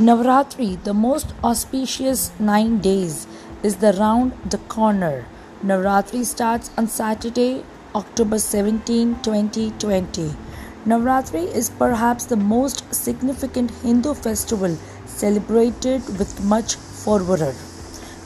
Navratri, the most auspicious nine days, is the round the corner. Navratri starts on Saturday, October 17, 2020. Navratri is perhaps the most significant Hindu festival celebrated with much fervor.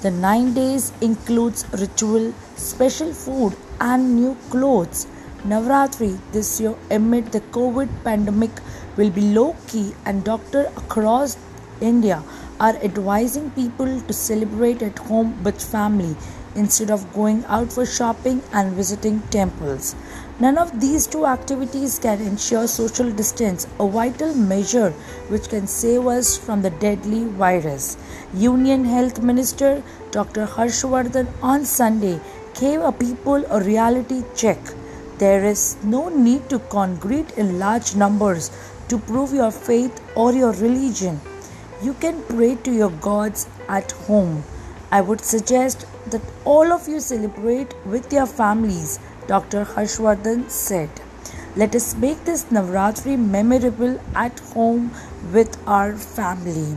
The nine days includes ritual, special food, and new clothes. Navratri this year amid the COVID pandemic will be low key and doctors across India are advising people to celebrate at home with family instead of going out for shopping and visiting temples. None of these two activities can ensure social distance, a vital measure which can save us from the deadly virus. Union Health Minister Dr. Harshvardhan on Sunday gave a people a reality check. There is no need to congregate in large numbers to prove your faith or your religion. You can pray to your gods at home. I would suggest that all of you celebrate with your families, Dr. Harshvardhan said. Let us make this Navratri memorable at home with our family.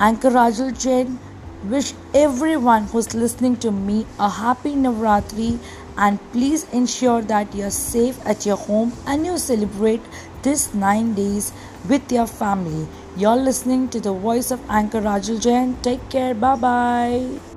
Anchor Rajul Jain wish everyone who's listening to me a happy Navratri and please ensure that you're safe at your home and you celebrate this 9 days with your family. You're listening to the voice of Anchor Rajul Jain. Take care. Bye bye.